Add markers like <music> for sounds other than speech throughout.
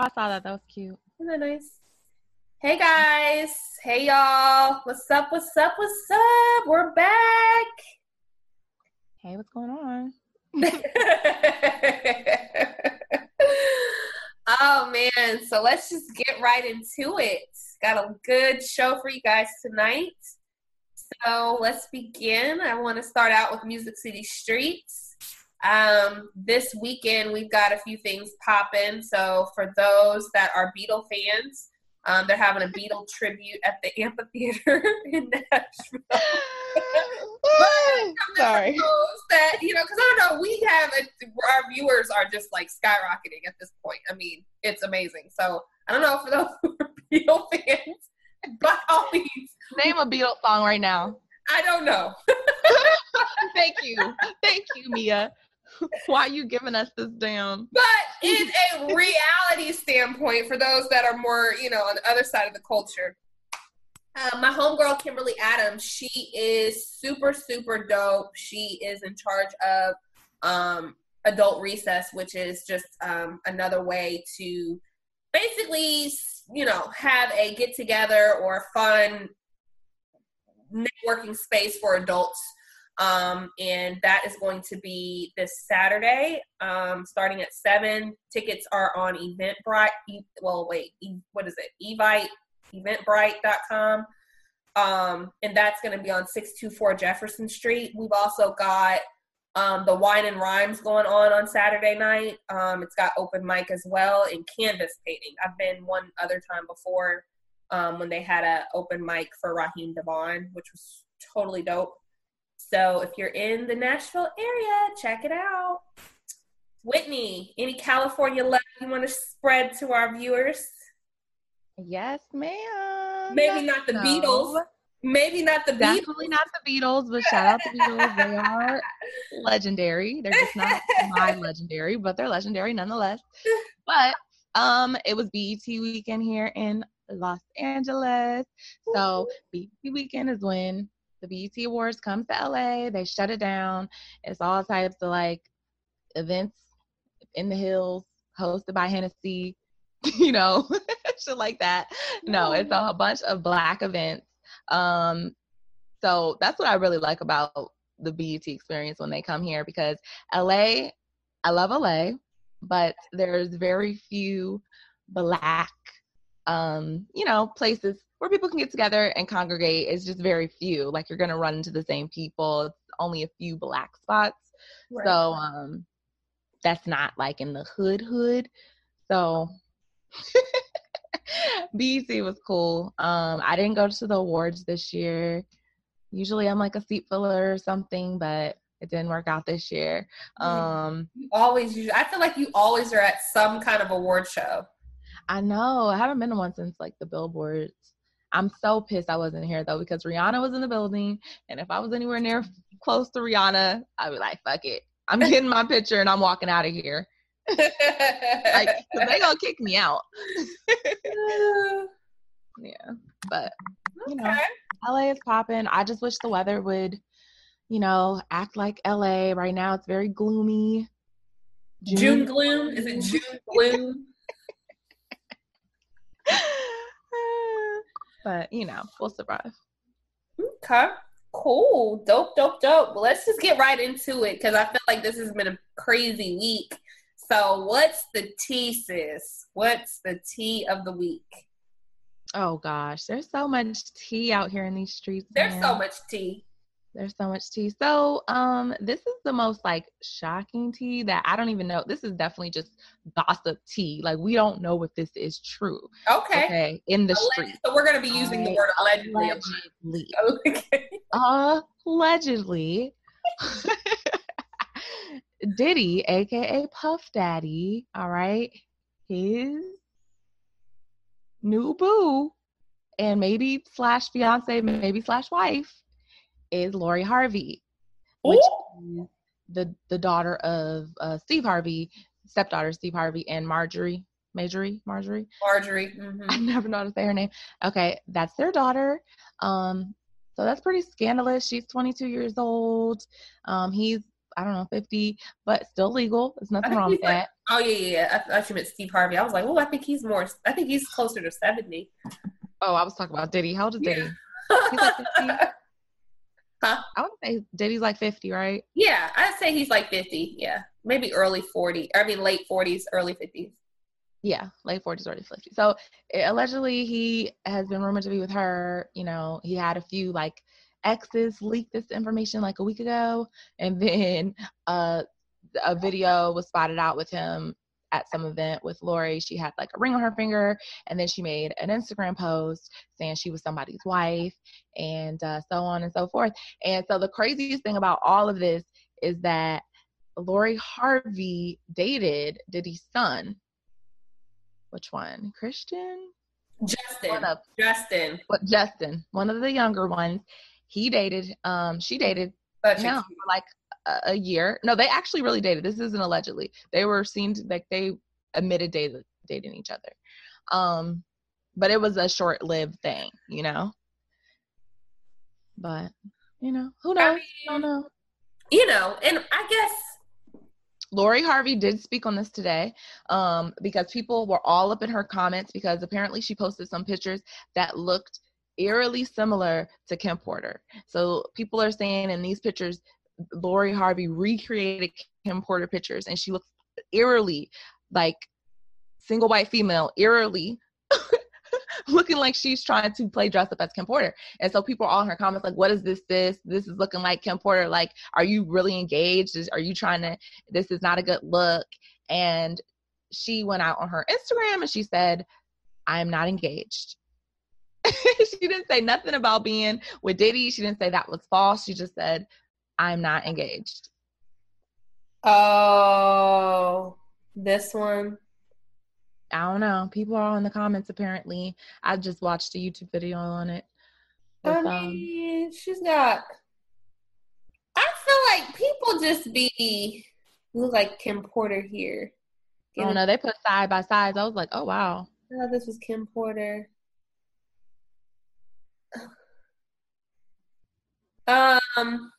I saw that. That was cute. Isn't that nice? Hey guys. Hey y'all. What's up? What's up? What's up? We're back. Hey, what's going on? <laughs> oh man. So let's just get right into it. Got a good show for you guys tonight. So let's begin. I want to start out with Music City Streets. Um, this weekend, we've got a few things popping. So, for those that are Beatle fans, um, they're having a Beatle <laughs> tribute at the amphitheater <laughs> in Nashville. <laughs> Sorry. That you know, because I don't know, we have a, our viewers are just like skyrocketing at this point. I mean, it's amazing. So I don't know for those who are Beatle fans, by all means, Name a Beatles song right now. I don't know. Thank you. Thank you, Mia. <laughs> Why are you giving us this damn? But in <laughs> a reality standpoint, for those that are more, you know, on the other side of the culture, uh, my homegirl Kimberly Adams, she is super, super dope. She is in charge of um, Adult Recess, which is just um, another way to basically, you know, have a get together or fun networking space for adults. Um, and that is going to be this Saturday, um, starting at seven. Tickets are on Eventbrite. Well, wait, what is it? Evite, Eventbrite.com. Um, and that's going to be on 624 Jefferson Street. We've also got um, the Wine and Rhymes going on on Saturday night. Um, it's got open mic as well and canvas painting. I've been one other time before um, when they had an open mic for Raheem DeVaughn, which was totally dope. So if you're in the Nashville area, check it out. Whitney, any California love you want to spread to our viewers? Yes, ma'am. Maybe not the Beatles. Maybe not the Beatles. Definitely not the Beatles, but shout out the Beatles. They are <laughs> legendary. They're just not my legendary, but they're legendary nonetheless. But um, it was BET weekend here in Los Angeles. So BET weekend is when the BET Awards comes to LA. They shut it down. It's all types of like events in the hills hosted by Hennessy, <laughs> you know, <laughs> shit like that. No, it's a bunch of black events. Um, so that's what I really like about the BET experience when they come here because LA, I love LA, but there's very few black um, you know, places where people can get together and congregate is just very few. Like you're gonna run into the same people. It's only a few black spots. Right. So um that's not like in the hood hood. So <laughs> BET was cool. Um I didn't go to the awards this year. Usually I'm like a seat filler or something, but it didn't work out this year. Um you always I feel like you always are at some kind of award show. I know. I haven't been to one since like the billboards. I'm so pissed I wasn't here though because Rihanna was in the building, and if I was anywhere near close to Rihanna, I'd be like, "Fuck it, I'm getting my picture and I'm walking out of here." <laughs> like they gonna kick me out. <sighs> yeah, but you know, LA is popping. I just wish the weather would, you know, act like LA. Right now, it's very gloomy. June, June gloom. Is it June gloom? But you know, we'll survive. Okay. Cool. Dope, dope, dope. Well, let's just get right into it because I feel like this has been a crazy week. So, what's the tea, sis? What's the tea of the week? Oh gosh, there's so much tea out here in these streets. There's man. so much tea. There's so much tea. So, um, this is the most like shocking tea that I don't even know. This is definitely just gossip tea. Like we don't know if this is true. Okay. Okay. In the street. So we're gonna be using the word allegedly. Allegedly. <laughs> Okay. Allegedly. <laughs> Diddy, aka Puff Daddy, all right, his new boo, and maybe slash fiance, maybe slash wife is Lori Harvey, which is the the daughter of uh, Steve Harvey, stepdaughter Steve Harvey, and Marjorie. Marjorie, Marjorie, Marjorie. <laughs> Mm-hmm. I never know how to say her name. Okay, that's their daughter. Um, so that's pretty scandalous. She's 22 years old. Um, he's I don't know 50, but still legal. There's nothing wrong with like that. Oh yeah, yeah. I thought you meant Steve Harvey. I was like, oh, I think he's more. I think he's closer to seventy. Oh, I was talking about Diddy. How old is Diddy? He's like 50? <laughs> Huh? I would say Diddy's like 50, right? Yeah, I'd say he's like fifty. Yeah, maybe early forty. I mean, late forties, early fifties. Yeah, late 40s, early 50s. So eh, allegedly, he has been rumored to be with her. You know, he had a few like exes leak this information like a week ago, and then uh, a video was spotted out with him at some event with Lori. She had like a ring on her finger, and then she made an Instagram post saying she was somebody's wife, and uh, so on and so forth. And so the craziest thing about all of this is that Lori Harvey dated Diddy's son. Which one? Christian? Justin. Of Justin. what Justin, one of the younger ones. He dated um she dated Such a him for like a, year. No, they actually really dated. This isn't allegedly. They were seen to, like they admitted dated dating each other. Um but it was a short lived thing, you know. But you know, who I knows? mean, I don't know. you know, and I guess Lori Harvey did speak on this today um, because people were all up in her comments because apparently she posted some pictures that looked eerily similar to Kim Porter. So people are saying in these pictures, Lori Harvey recreated Kim Porter pictures and she looks eerily like single white female, eerily <laughs> looking like she's trying to play dress up as Kim Porter. And so people are all in her comments like, what is this? This, this is looking like Kim Porter. Like, are you really engaged? Is, are you trying to, this is not a good look. And she went out on her Instagram and she said, I'm not engaged. <laughs> she didn't say nothing about being with Diddy. She didn't say that was false. She just said, I'm not engaged. oh, this one. I don't know. People are all in the comments apparently. I just watched a YouTube video on it. I With, um, mean, she's got. I feel like people just be look like Kim Porter here. I don't know. They put side by sides. I was like, oh wow. Oh, this was Kim Porter. <sighs> Um.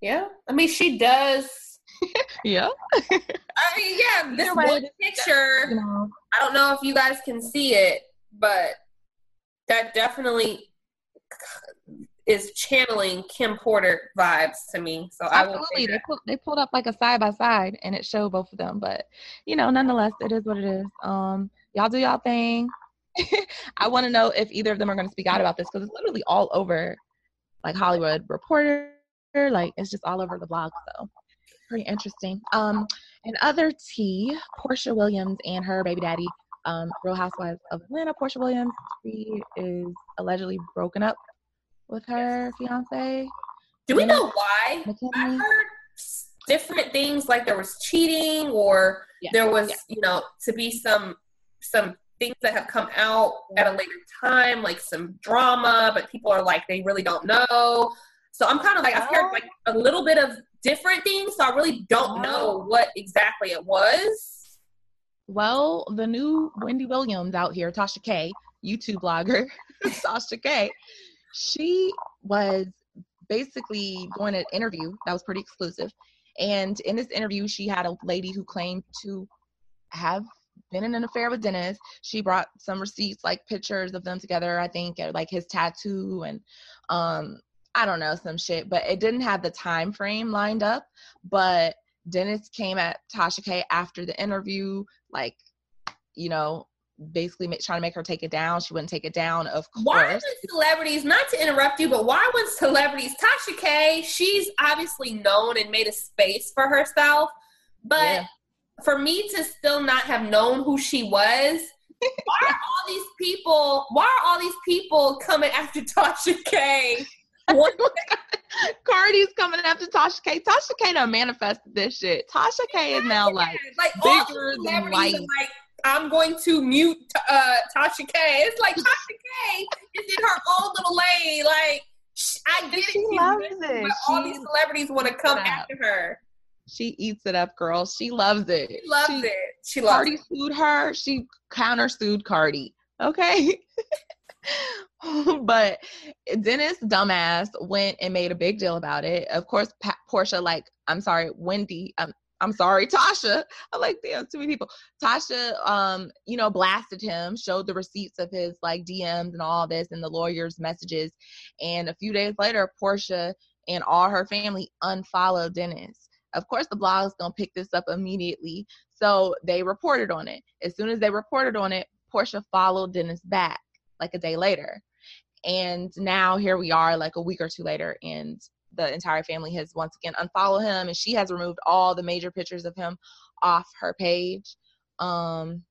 Yeah, I mean, she does. Yeah. I mean, yeah, <laughs> this one picture. You know. I don't know if you guys can see it, but that definitely is channeling Kim Porter vibes to me. So I will Absolutely. They they pulled up like a side by side and it showed both of them. But you know, nonetheless, it is what it is. Um, y'all do y'all thing. <laughs> I want to know if either of them are going to speak out about this because it's literally all over, like Hollywood Reporter. Like it's just all over the blog. So pretty interesting. Um, and other tea, Porsha Williams and her baby daddy, um, Real Housewives of Atlanta. Porsha Williams, she is allegedly broken up with her fiance. Do we know why? I've heard different things like there was cheating or there was, you know, to be some some things that have come out at a later time, like some drama, but people are like they really don't know. So I'm kind of like I've heard Oh. like a little bit of different things, so I really don't know what exactly it was. Well, the new Wendy Williams out here, Tasha K, YouTube blogger, <laughs> Tasha K, she was basically doing an interview that was pretty exclusive. And in this interview, she had a lady who claimed to have been in an affair with Dennis. She brought some receipts, like pictures of them together, I think, and, like his tattoo and um I don't know, some shit, but it didn't have the time frame lined up. But Dennis came at Tasha K after the interview, like, you know, basically trying to make her take it down. She wouldn't take it down, of course. Why would celebrities, not to interrupt you, but why would celebrities, Tasha K, she's obviously known and made a space for herself, but Yeah. for me to still not have known who she was, <laughs> why are all these people, why are all these people coming after Tasha K? Cardi's coming after Tasha K. Tasha K done manifested this shit. Tasha K is now like, like bigger than life. like, I'm going to mute uh, Tasha K. It's like Tasha K is in her own little lane. Like sh- I get it, She she's loves it. but all these celebrities want to come after her. she eats it up, girl. She loves it. She loves She- it. She loves Cardi it. sued her. She countersued Cardi. Okay. <laughs> <laughs> but Dennis, dumbass, went and made a big deal about it. Of course, pa- Porsha, like, I'm sorry, Wendy, um, I'm sorry, <laughs> Tasha. I'm like, damn, too many people. Tasha, um, you know, blasted him, showed the receipts of his like DMs and all this and the lawyer's messages. And a few days later, Porsha and all her family unfollowed Dennis. Of course, the blog's gonna pick this up immediately. So they reported on it. As soon as they reported on it, Porsha followed Dennis back like a day later. And now here we are, like a week or two later, and the entire family has once again unfollowed him and she has removed all the major pictures of him off her page. Um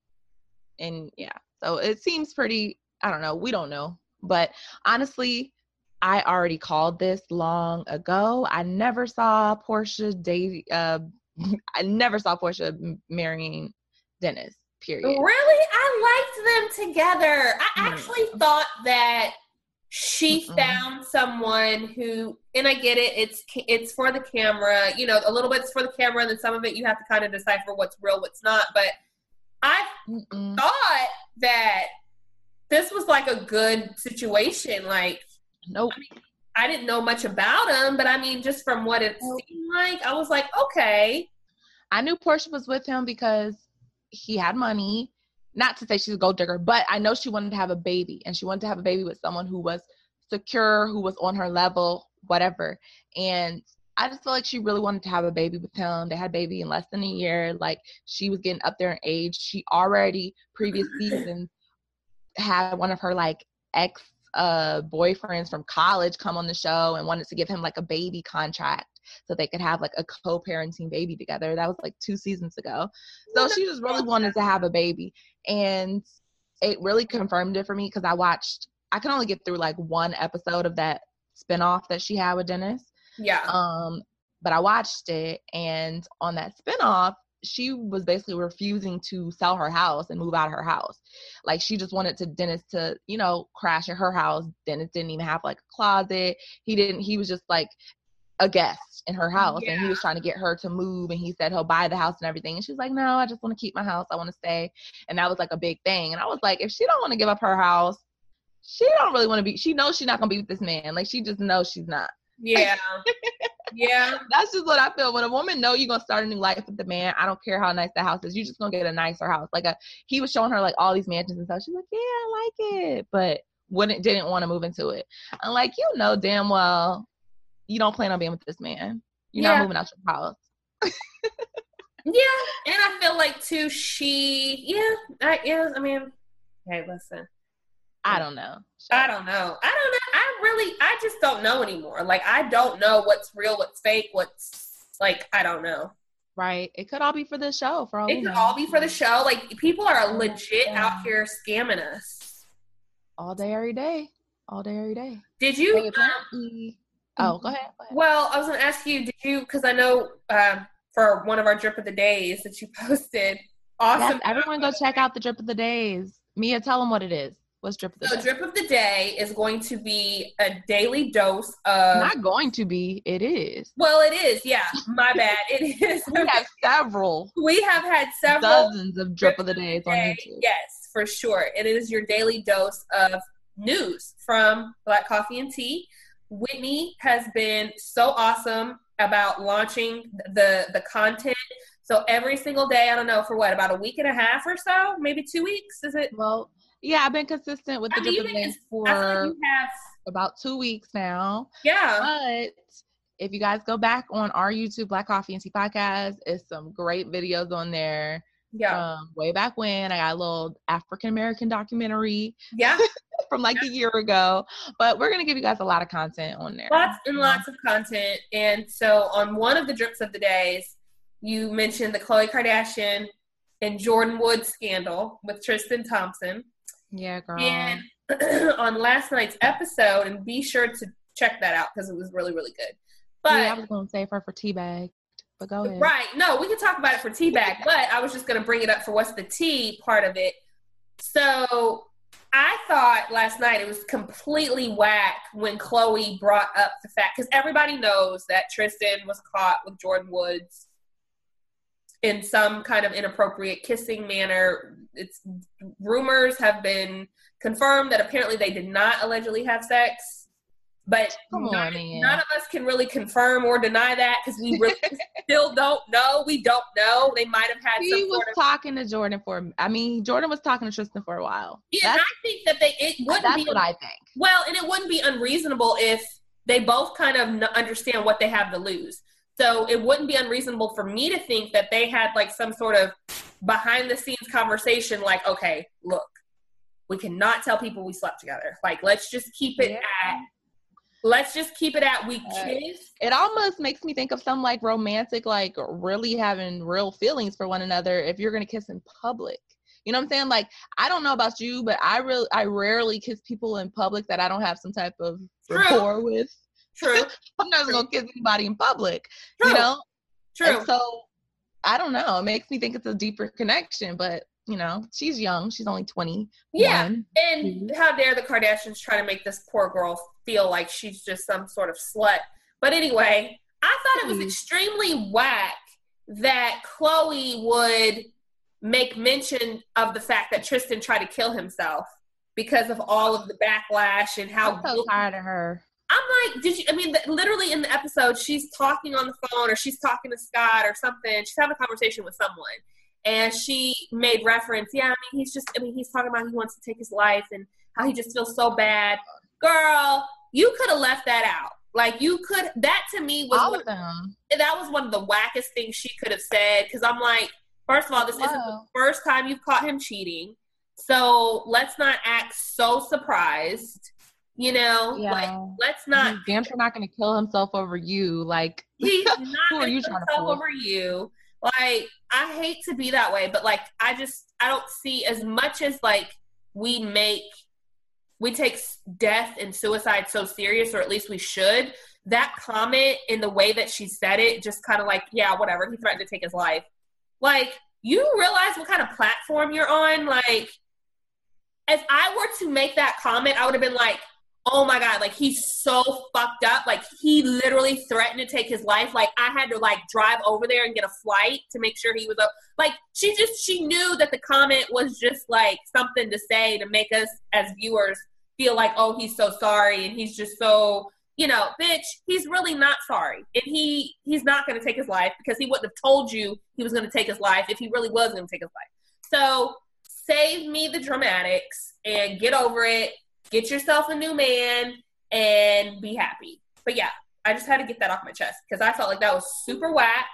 and yeah so it seems pretty i don't know we don't know. But honestly i already called this long ago. I never saw Porsha date uh <laughs> i never saw Porsha marrying dennis period. Really i liked them together i actually mm. thought that she Mm-mm. found someone who and i get it it's it's for the camera you know a little bit's for the camera and then some of it you have to kind of decipher what's real what's not but i Mm-mm. thought that this was like a good situation like nope I, mean, I didn't know much about him but i mean just from what it nope. seemed like i was like okay i knew Porsha was with him because he had money not to say she's a gold digger, but I know she wanted to have a baby and she wanted to have a baby with someone who was secure, who was on her level, whatever. And I just feel like she really wanted to have a baby with him. They had baby in less than a year. Like she was getting up there in age. She already previous <laughs> seasons had one of her like ex uh boyfriends from college come on the show and wanted to give him like a baby contract so they could have like a co-parenting baby together. That was like two seasons ago. So she just really wanted to have a baby. And it really confirmed it for me because I watched I can only get through like one episode of that spinoff that she had with Dennis. Yeah. Um, but I watched it and on that spinoff, she was basically refusing to sell her house and move out of her house. Like she just wanted to Dennis to, you know, crash at her house. Dennis didn't even have like a closet. He didn't he was just like a guest in her house yeah. and he was trying to get her to move and he said he'll buy the house and everything and she's like no i just want to keep my house i want to stay and that was like a big thing and i was like if she don't want to give up her house she don't really want to be she knows she's not gonna be with this man like she just knows she's not. Yeah. Yeah. <laughs> That's just what i feel when a woman know you're gonna start a new life with the man i don't care how nice the house is you're just gonna get a nicer house like a he was showing her like all these mansions and stuff she's like yeah i like it but wouldn't didn't want to move into it i'm like you know damn well you don't plan on being with this man. You're yeah. not moving out your house. <laughs> yeah, and I feel like too. She, yeah, I, yeah. I mean, hey, listen. I don't know. I don't know. I don't know. I really, I just don't know anymore. Like, I don't know what's real, what's fake, what's like, I don't know. Right. It could all be for the show. For all it could know. all be for the show. Like, people are legit yeah. out here scamming us all day, every day. All day, every day. Did you? Um, Oh, go ahead. Go ahead. Well, I was going to ask you, did you, because I know um, for one of our drip of the days that you <laughs> posted, awesome. Yes, everyone go check out the drip of the days. Mia, tell them what it is. What's drip of the so day? drip of the day is going to be a daily dose of. Not going to be. It is. Well, it is. Yeah, my <laughs> bad. It is. we have several. We have had several dozens of drip, drip of the days day. on YouTube. Yes, for sure. And it is your daily dose of news from Black Coffee and Tea. Whitney has been so awesome about launching the the content. So every single day, I don't know for what about a week and a half or so, maybe two weeks. Is it? Well, yeah, I've been consistent with the different for like about two weeks now. Yeah, but if you guys go back on our YouTube Black Coffee and Tea podcast, it's some great videos on there. Yeah. Um, way back when I got a little African American documentary. Yeah. <laughs> from like a year ago. But we're gonna give you guys a lot of content on there. Lots and lots of content. And so on one of the drips of the days, you mentioned the Khloe Kardashian and Jordyn Woods scandal with Tristan Thompson. Yeah, girl. And <clears throat> on last night's episode, and be sure to check that out because it was really, really good. But yeah, I was gonna save her for teabag. But go ahead. Right. No, we can talk about it for teabag, <laughs> but I was just gonna bring it up for what's the tea part of it. So I thought last night it was completely whack when Khloe brought up the fact because everybody knows that Tristan was caught with Jordyn Woods in some kind of inappropriate kissing manner. It's rumors have been confirmed that apparently they did not allegedly have sex. But Come none, on, man. none of us can really confirm or deny that because we really <laughs> still don't know. We don't know. They might have had He some was sort of. talking to Jordyn for. I mean, Jordyn was talking to Tristan for a while. Yeah, and I think that they it wouldn't that's be what I think. well, and it wouldn't be unreasonable if they both kind of n- understand what they have to lose. So it wouldn't be unreasonable for me to think that they had like some sort of behind the scenes conversation, like, okay, look, we cannot tell people we slept together. Like, let's just keep it Yeah. at. Let's just keep it at we kissed. It almost makes me think of some like romantic, like really having real feelings for one another. If you're gonna kiss in public, you know what I'm saying? Like I don't know about you, but I really, I rarely kiss people in public that I don't have some type of True. rapport with. True, <laughs> I'm not gonna kiss anybody in public, true, you know. true. And so I don't know. It makes me think it's a deeper connection, but you know, she's young. She's only 20. Yeah, And how dare the Kardashians try to make this poor girl feel like she's just some sort of slut. But anyway, I thought it was hmm. extremely whack that Khloe would make mention of the fact that Tristan tried to kill himself because of all of the backlash and how I'm so tired of her. I'm like, did you? I mean, literally in the episode, she's talking on the phone or she's talking to Scott or something. She's having a conversation with someone, and she made reference. Yeah, I mean, he's just. I mean, he's talking about he wants to take his life and how he just feels so bad. Girl, you could have left that out. Like you could. That to me was All one, of them. that was one of the wackest things she could have said. Because I'm like, first of all, this isn't the first time you've caught him cheating. So let's not act so surprised. You know, like let's not He's damn sure not gonna kill himself over you. Like <laughs> he's not Who are gonna you trying himself over you. Like I hate to be that way, but like I just I don't see as much as like we make we take death and suicide so serious, or at least we should. That comment in the way that she said it, just kind of like, yeah, whatever. He threatened to take his life. Like, you realize what kind of platform you're on? Like, if I were to make that comment, I would have been like, oh my god like he's so fucked up. Like he literally threatened to take his life. Like i had to like drive over there and get a flight to make sure he was up like she just she knew that the comment was just like something to say to make us as viewers feel like oh he's so sorry and he's just so you know bitch he's really not sorry. And he he's not going to take his life because he wouldn't have told you he was going to take his life if he really was going to take his life. So save me the dramatics and get over it get yourself a new man and be happy. But yeah, I just had to get that off my chest because I felt like that was super whack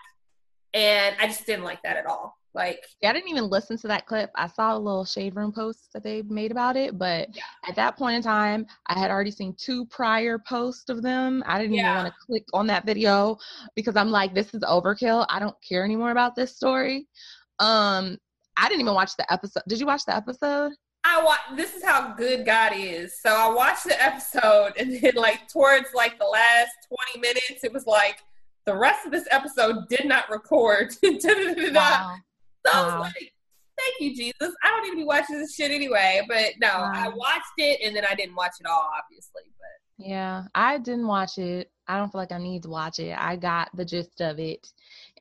and I just didn't like that at all. Like, Yeah, I didn't even listen to that clip. I saw a little shade room post that they made about it, but Yeah. at that point in time, I had already seen two prior posts of them. I didn't Yeah. even want to click on that video because I'm like, this is overkill. I don't care anymore about this story. Um, I didn't even watch the episode. Did you watch the episode? I watch. This is how good God is. So I watched the episode, and then like towards like the last twenty minutes, it was like the rest of this episode did not record. <laughs> Wow. So I was like, thank you, Jesus. I don't even be watching this shit anyway. But no, I watched it, and then I didn't watch it all, obviously. But Yeah, I didn't watch it. I don't feel like I need to watch it. I got the gist of it.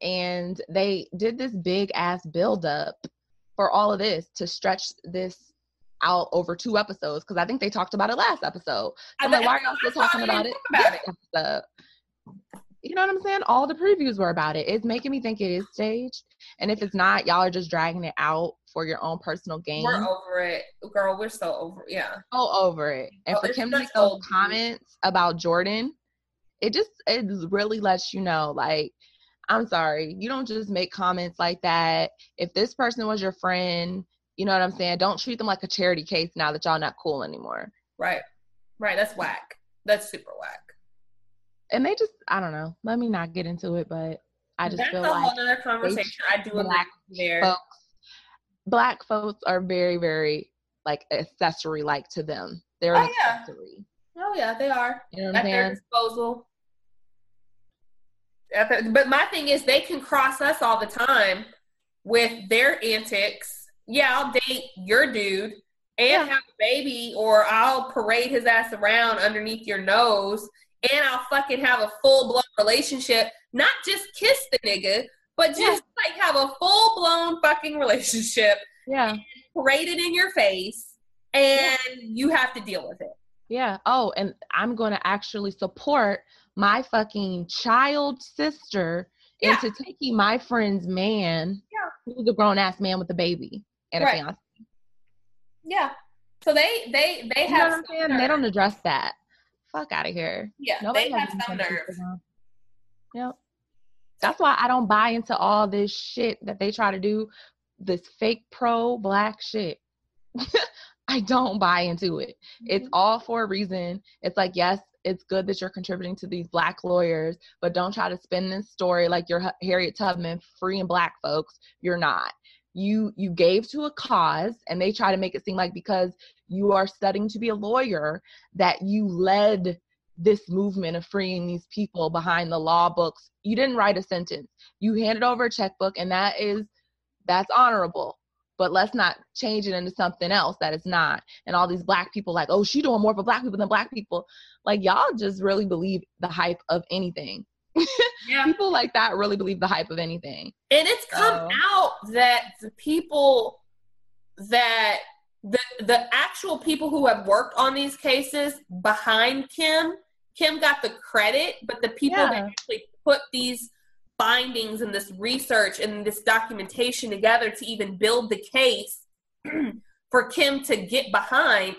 And they did this big ass build up for all of this to stretch this out over two episodes because I think they talked about it last episode. I- I'm like, why are y'all still talking about it? about <laughs> it. episode? You know what I'm saying? All the previews were about it. It's making me think it is staged. And if it's not, y'all are just dragging it out for your own personal gain. We're over it, girl. We're so over. Yeah, all over it. And Oh, for Kim to make those old comments about Jordyn, it just it really lets you know, like, I'm sorry, you don't just make comments like that. If this person was your friend, you know what I'm saying? Don't treat them like a charity case now that y'all not cool anymore. right, right. That's whack. That's super whack. And they just, I don't know. Let me not get into it, but I just That's feel a like whole other conversation. I do black there. folks, black folks are very, very like accessory like to them. They're Oh, yeah. accessory. Oh yeah, they are You know what at I'm their saying? disposal. But my thing is, they can cross us all the time with their antics. Yeah, I'll date your dude and Yeah. have a baby, or I'll parade his ass around underneath your nose, and I'll fucking have a full blown relationship. Not just kiss the nigga, but just like have a full blown fucking relationship Yeah. Parade it in your face, and you have to deal with it. Yeah. Oh, and I'm going to actually support my fucking child sister Yeah. into taking my friend's man, Yeah. who's a grown ass man with a baby and a Right. fiance. Yeah. So they they they You have what I'm some saying? They don't address that. Fuck out of here. Yeah, Nobody they has have some nerve. Yep. That's why I don't buy into all this shit that they try to do, this fake pro black shit. <laughs> I don't buy into it. It's Mhm. all for a reason. It's like, yes, it's good that you're contributing to these black lawyers, but don't try to spin this story like you're Harriet Tubman freeing black folks. You're not. You you gave to a cause, and they try to make it seem like because you are studying to be a lawyer that you led this movement of freeing these people behind the law books. You didn't write a sentence. You handed over a checkbook, and that is that's honorable. But let's not change it into something else that it's not. And all these black people like, oh, she doing more for black people than black people. Like y'all just really believe the hype of anything. Yeah. People like that really believe the hype of anything. And it's come So- out that the people that the the actual people who have worked on these cases behind Kim, Kim got the credit, but the people that actually put these findings and this research and this documentation together to even build the case <clears throat> for Kim to get behind,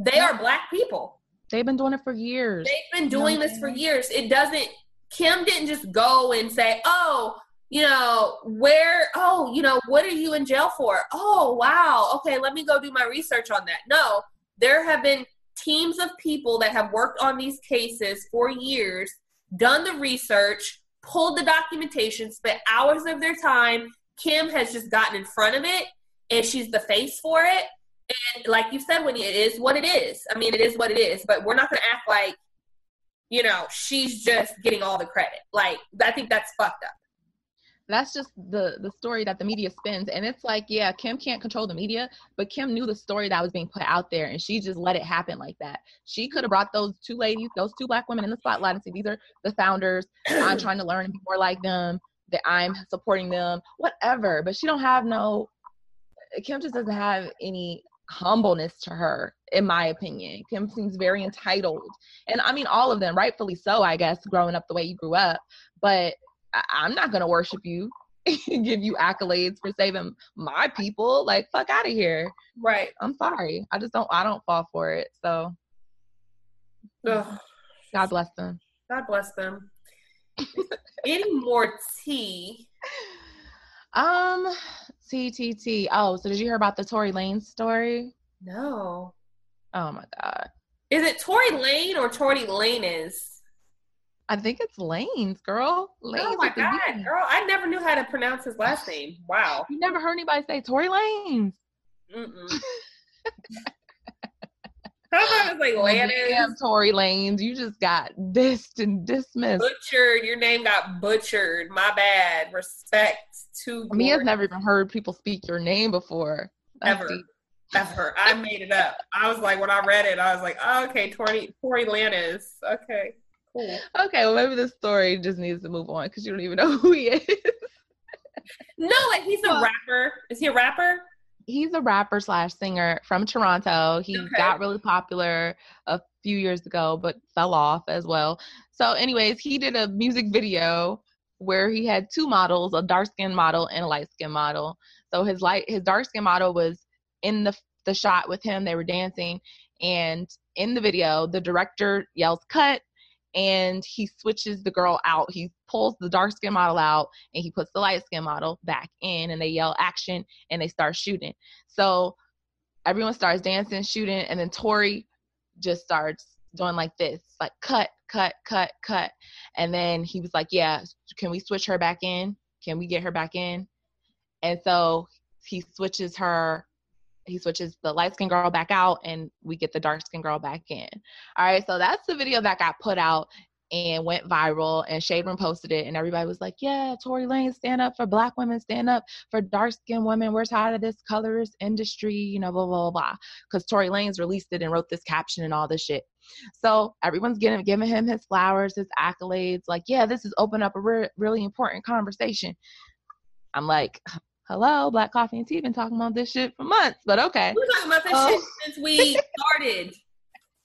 they are black people. They've been doing it for years. They've been You know doing this for years. It doesn't. Kim didn't just go and say, "Oh, you know, where? Oh, you know, what are you in jail for? Oh, wow. Okay, let me go do my research on that." No, there have been teams of people that have worked on these cases for years, done the research, pulled the documentation, spent hours of their time. Kim has just gotten in front of it, and she's the face for it. And like you said, Winnie, it is what it is. I mean, it is what it is. But we're not going to act like, you know, she's just getting all the credit. Like, I think that's fucked up. that's just the the story that the media spins and it's like yeah kim can't control the media but kim knew the story that was being put out there and she just let it happen like that she could have brought those two ladies those two black women in the spotlight and said these are the founders i'm trying to learn and be more like them that i'm supporting them whatever but she don't have no kim just doesn't have any humbleness to her in my opinion kim seems very entitled and i mean all of them rightfully so i guess growing up the way you grew up but I- I'm not gonna worship you <laughs> give you accolades for saving my people. Like fuck out of here. Right. I'm sorry. I just don't I don't fall for it. So Ugh. God bless them. God bless them. <laughs> Any more tea? Um TTT. Oh, so did you hear about the Tory Lane story? No. Oh my god. Is it Tory Lane or Tory Lane is? I think it's Lane's girl. Lane's Oh my God, girl. I never knew how to pronounce his last name. Wow. You never heard anybody say Tory Lane's. Mm-mm. <laughs> It's like Damn Lannis? Tory Lanes. You just got dissed and dismissed. Butchered. Your name got butchered. My bad. Respect to Mia's never even heard people speak your name before. That's Ever. deep. ever. I made it up. I was like, when I read it, I was like, oh, okay, Tory Tory Lannis. Okay, cool. Okay, well maybe this story just needs to move on because you don't even know <laughs> who he is. No, like he's a rapper. Is he a rapper? He's a rapper slash singer from Toronto. He Okay. got really popular a few years ago, but fell off as well. So, anyways, he did a music video where he had two models, a dark skinned model and a light skinned model. So his light his dark skinned model was in the the shot with him. They were dancing, and in the video, the director yells "cut," and he switches the girl out. He pulls the dark skinned model out, and he puts the light skinned model back in, and they yell "action," and they start shooting. So everyone starts dancing, shooting, and then Tory just starts doing like this, like cut, cut, cut, cut. And then he was like, Yeah, can we switch her back in? Can we get her back in? And so he switches her, he switches the light skinned girl back out, and we get the dark skinned girl back in. All right, so that's the video that got put out and went viral, and Shade Room posted it, and everybody was like, Yeah, Tory Lane, stand up for black women, stand up for dark skinned women. We're tired of this colorist industry, you know, blah, blah, blah, blah. Because Tory Lanez released it and wrote this caption and all this shit. So everyone's getting giving him his flowers, his accolades. Like, yeah, this has opened up a re- really important conversation. I'm like, hello, Black Coffee and Tea been talking about this shit for months, but okay. We're talking about this shit since we started.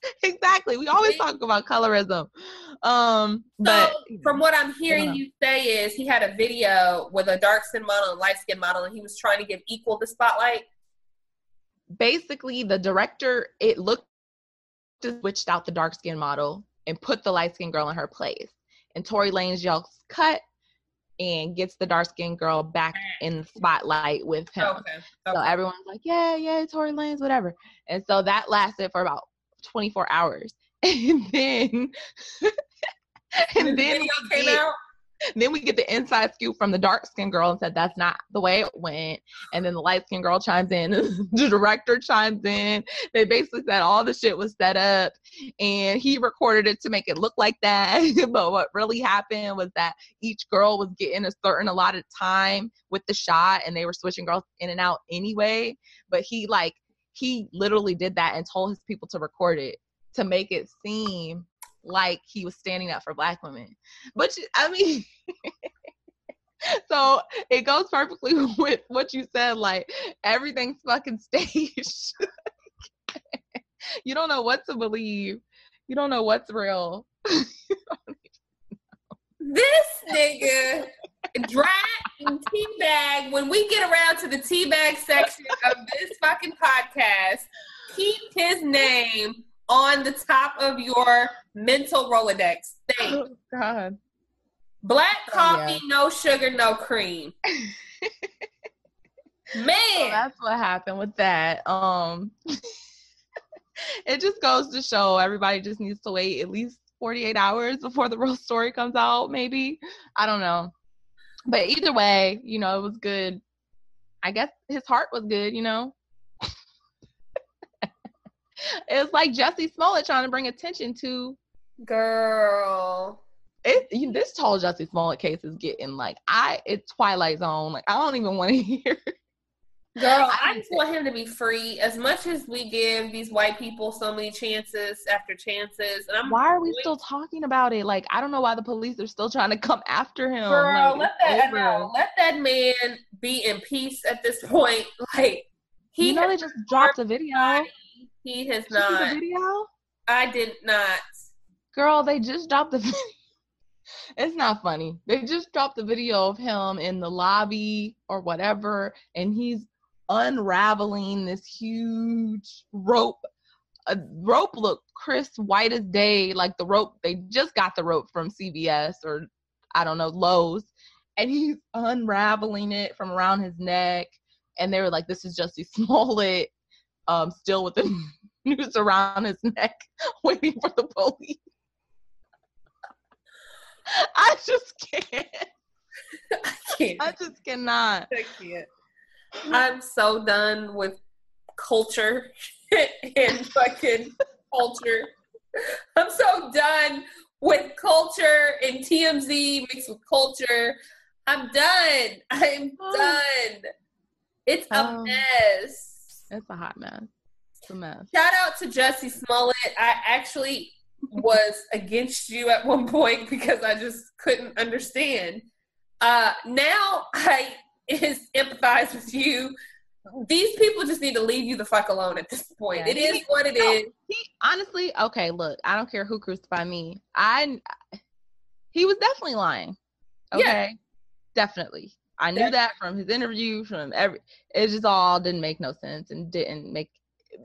<laughs> exactly. We always talk about colorism. Um, but so, from what I'm hearing you say is he had a video with a dark skin model and light skin model, and he was trying to give equal the spotlight. Basically, the director it looked switched out the dark skin model and put the light skin girl in her place. And Tory Lanez yells cut and gets the dark skinned girl back in the spotlight with him. Okay. Okay. So everyone's like, yeah, yeah, Tory Lanez, whatever. And so that lasted for about 24 hours. <laughs> And then <laughs> and then we came get, out. Then we get the inside scoop from the dark skinned girl and said that's not the way it went. And then the light skinned girl chimes in, <laughs> the director chimes in. They basically said all the shit was set up and he recorded it to make it look like that. but what really happened was that each girl was getting a certain allotted time with the shot and they were switching girls in and out anyway. But he like he literally did that and told his people to record it to make it seem like he was standing up for black women. But I mean, <laughs> so it goes perfectly <laughs> with what you said. Like everything's fucking staged. <laughs> you don't know what to believe. You don't know what's real. this nigga drag and teabag. When we get around to the teabag section of this fucking podcast, keep his name on the top of your mental Rolodex. Thank Oh, God. Black coffee, oh, yeah. no sugar, no cream. <laughs> Man. So that's what happened with that. Um <laughs> it just goes to show everybody just needs to wait at least 48 hours before the real story comes out, maybe. I don't know. But either way, you know, it was good. I guess his heart was good, you know. <laughs> it's like Jussie Smollett trying to bring attention to girl. It you, this whole Jussie Smollett case is getting like I it's Twilight Zone. Like I don't even want to <laughs> hear. Girl, I just want him to be free. As much as we give these white people so many chances after chances, and I'm why are we still talking about it? Like I don't know why the police are still trying to come after him. Girl, like, let that let that man be in peace at this <laughs> point. Like he, you know, they just dropped a video. He has did not. video? I did not. Girl, they just dropped the <laughs> video. it's not funny. They just dropped the video of him in the lobby or whatever, and he's unraveling this huge rope. A rope look crisp, white as day, like the rope. They just got the rope from CVS or I don't know Lowe's, and he's unraveling it from around his neck. And they were like, "This is Jussie <laughs> Smollett, um, still with the <laughs> noose around his neck, <laughs> waiting for the police." I just can't. I can't. I just cannot. I can't. I'm so done with culture <laughs> and fucking culture. I'm so done with culture and TMZ mixed with culture. I'm done. I'm done. It's a oh. mess. It's a hot mess. It's a mess. Shout out to Jussie Smollett. I actually was against you at one point because I just couldn't understand. Uh, now I is empathize with you. These people just need to leave you the fuck alone at this point. Yeah. It is what it no, is. He, honestly, okay, look, I don't care who crucify me. I he was definitely lying. Okay. Yeah. Definitely. I knew that from his interview, from every it just all didn't make no sense and didn't make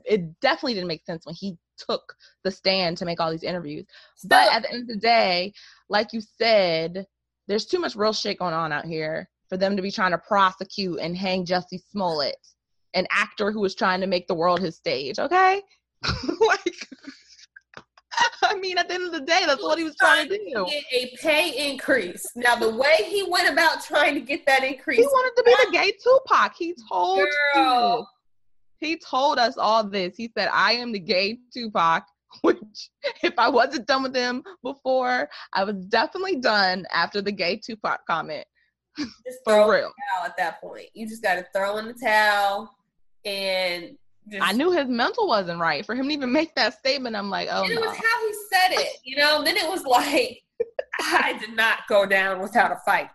it definitely didn't make sense when he took the stand to make all these interviews. Still, but at the end of the day, like you said, there's too much real shit going on out here for them to be trying to prosecute and hang Jussie Smollett, an actor who was trying to make the world his stage. Okay, <laughs> like. I mean, at the end of the day, that's what he was trying to do. Get a pay increase. Now, the way he went about trying to get that increase, he wanted to be the gay Tupac. He told Girl. He told us all this. He said, "I am the gay Tupac." <laughs> Which, if I wasn't done with him before, I was definitely done after the gay Tupac comment. Just throw real. towel at that point. You just got to throw in the towel and. Just, I knew his mental wasn't right for him to even make that statement. I'm like, oh. And it no. was how he said it, <laughs> you know. And then it was like, I did not go down without a fight.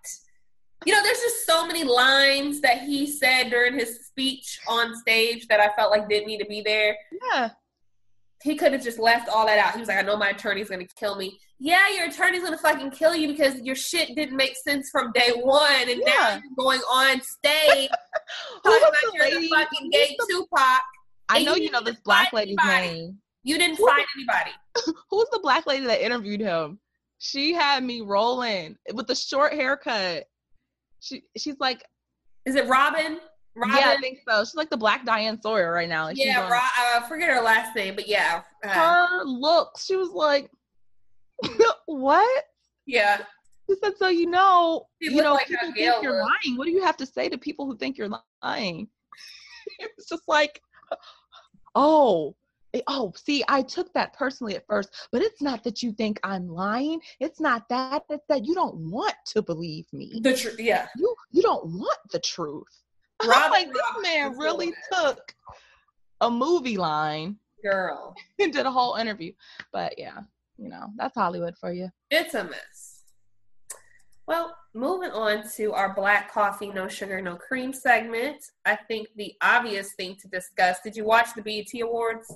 You know, there's just so many lines that he said during his speech on stage that I felt like didn't need to be there. Yeah. He could have just left all that out. He was like, I know my attorney's gonna kill me. Yeah, your attorney's gonna fucking kill you because your shit didn't make sense from day one, and yeah. now you're going on stage <laughs> talking about you're the fucking gay the, Tupac. I know you, you know this black lady's anybody. name. You didn't Who find anybody. <laughs> Who's the black lady that interviewed him? She had me rolling with the short haircut. She she's like, is it Robin? Robin? Yeah, I think so. She's like the black Diane Sawyer right now. Like yeah, Ro- I forget her last name, but yeah. Uh, her looks, she was like, <laughs> what? Yeah. She said, so you know, she you know, like people think you're lying. What do you have to say to people who think you're lying? <laughs> it's just like, oh, oh, see, I took that personally at first, but it's not that you think I'm lying. It's not that. It's that you don't want to believe me. The truth, yeah. You you don't want the truth. I'm like, this man really took a movie line, girl, <laughs> and did a whole interview. But yeah, you know, that's Hollywood for you. It's a mess. Well, moving on to our black coffee, no sugar, no cream segment. I think the obvious thing to discuss. Did you watch the BET Awards?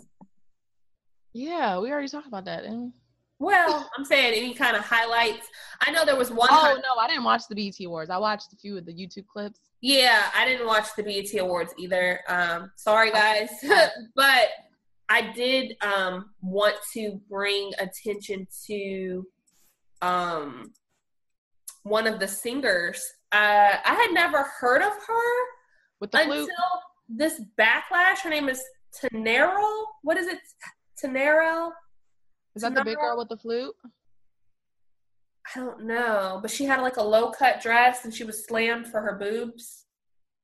Yeah, we already talked about that. Well, I'm saying any kind of highlights. I know there was one. Oh no, I didn't watch the BET Awards. I watched a few of the YouTube clips. Yeah, I didn't watch the BET Awards either. Um, sorry guys, <laughs> but I did um, want to bring attention to um, one of the singers. Uh, I had never heard of her with the until flute. this backlash. Her name is Tanerelle. What is it? Tanerelle. Is that the big girl with the flute? I don't know, but she had like a low cut dress and she was slammed for her boobs.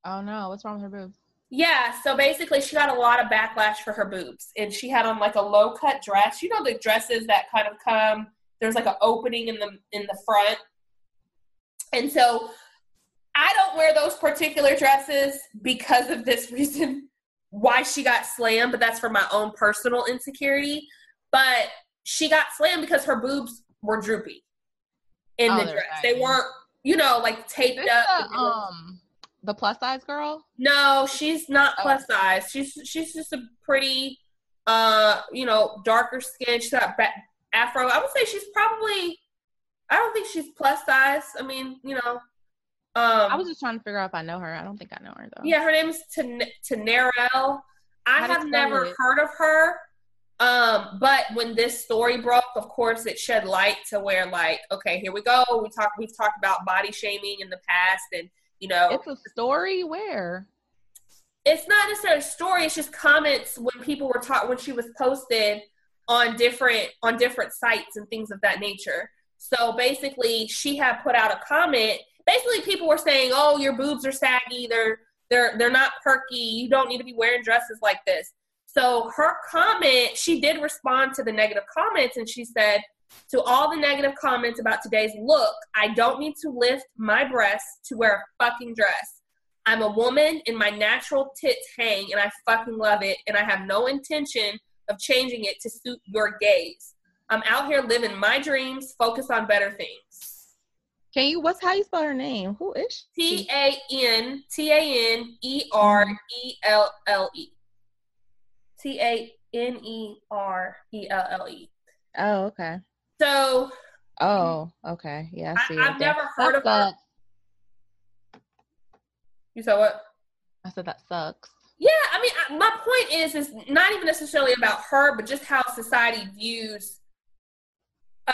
Oh no, what's wrong with her boobs? Yeah, so basically she got a lot of backlash for her boobs and she had on like a low cut dress. You know the dresses that kind of come there's like an opening in the in the front. And so I don't wear those particular dresses because of this <laughs> reason why she got slammed, but that's for my own personal insecurity. But she got slammed because her boobs were droopy in oh, the dress. Right. They weren't, you know, like taped this up. The, um, the plus size girl? No, she's not oh. plus size. She's she's just a pretty, uh, you know, darker skin. She's got ba- afro. I would say she's probably. I don't think she's plus size. I mean, you know. Um, I was just trying to figure out if I know her. I don't think I know her though. Yeah, her name is Tanerelle. I have never it? heard of her. Um, but when this story broke, of course, it shed light to where, like, okay, here we go. We talk. We've talked about body shaming in the past, and you know, it's a story. Where? It's not necessarily a story. It's just comments when people were taught when she was posted on different on different sites and things of that nature. So basically, she had put out a comment. Basically, people were saying, "Oh, your boobs are saggy. They're they're they're not perky. You don't need to be wearing dresses like this." So her comment, she did respond to the negative comments and she said, to all the negative comments about today's look, I don't need to lift my breasts to wear a fucking dress. I'm a woman and my natural tits hang and I fucking love it and I have no intention of changing it to suit your gaze. I'm out here living my dreams, focus on better things. Can you what's how you spell her name? Who is she? T A N T A N E R E L L E. T A N E R E L L E. Oh, okay. So. Oh, okay. Yeah, I, see. I, have never heard of her. You said what? I said that sucks. Yeah, I mean, my point is, is not even necessarily about her, but just how society views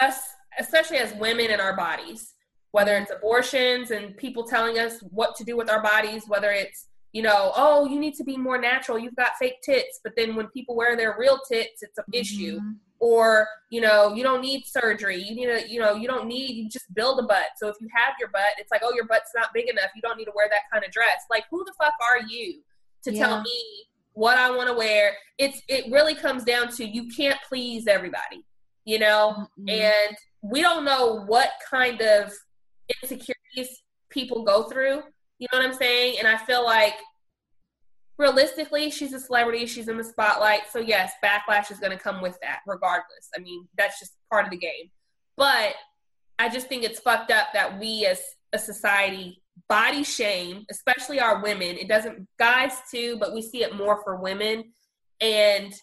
us, especially as women in our bodies. Whether it's abortions and people telling us what to do with our bodies, whether it's you know, oh, you need to be more natural. You've got fake tits. But then when people wear their real tits, it's an mm-hmm. issue. Or, you know, you don't need surgery. You need a, you know, you don't need, you just build a butt. So if you have your butt, it's like, oh, your butt's not big enough. You don't need to wear that kind of dress. Like, who the fuck are you to yeah. tell me what I want to wear? It's, it really comes down to you can't please everybody, you know? Mm-hmm. And we don't know what kind of insecurities people go through you know what I'm saying? And I feel like realistically, she's a celebrity, she's in the spotlight. So, yes, backlash is going to come with that regardless. I mean, that's just part of the game. But I just think it's fucked up that we as a society body shame, especially our women. It doesn't, guys too, but we see it more for women. And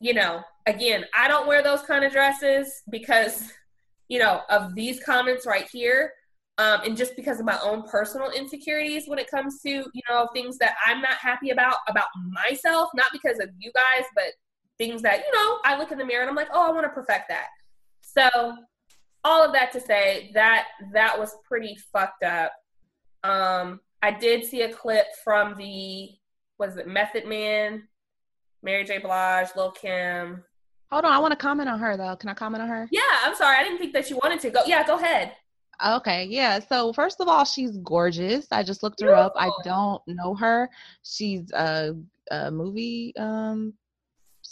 you know, again, I don't wear those kind of dresses because, you know, of these comments right here. Um, and just because of my own personal insecurities when it comes to, you know, things that I'm not happy about, about myself, not because of you guys, but things that, you know, I look in the mirror and I'm like, oh, I want to perfect that. So all of that to say that that was pretty fucked up. Um, I did see a clip from the was it Method Man, Mary J. Blige, Lil Kim. Hold on, I want to comment on her though. Can I comment on her? Yeah, I'm sorry, I didn't think that you wanted to go. Yeah, go ahead. Okay, yeah. So first of all, she's gorgeous. I just looked her up. I don't know her. She's a, a movie um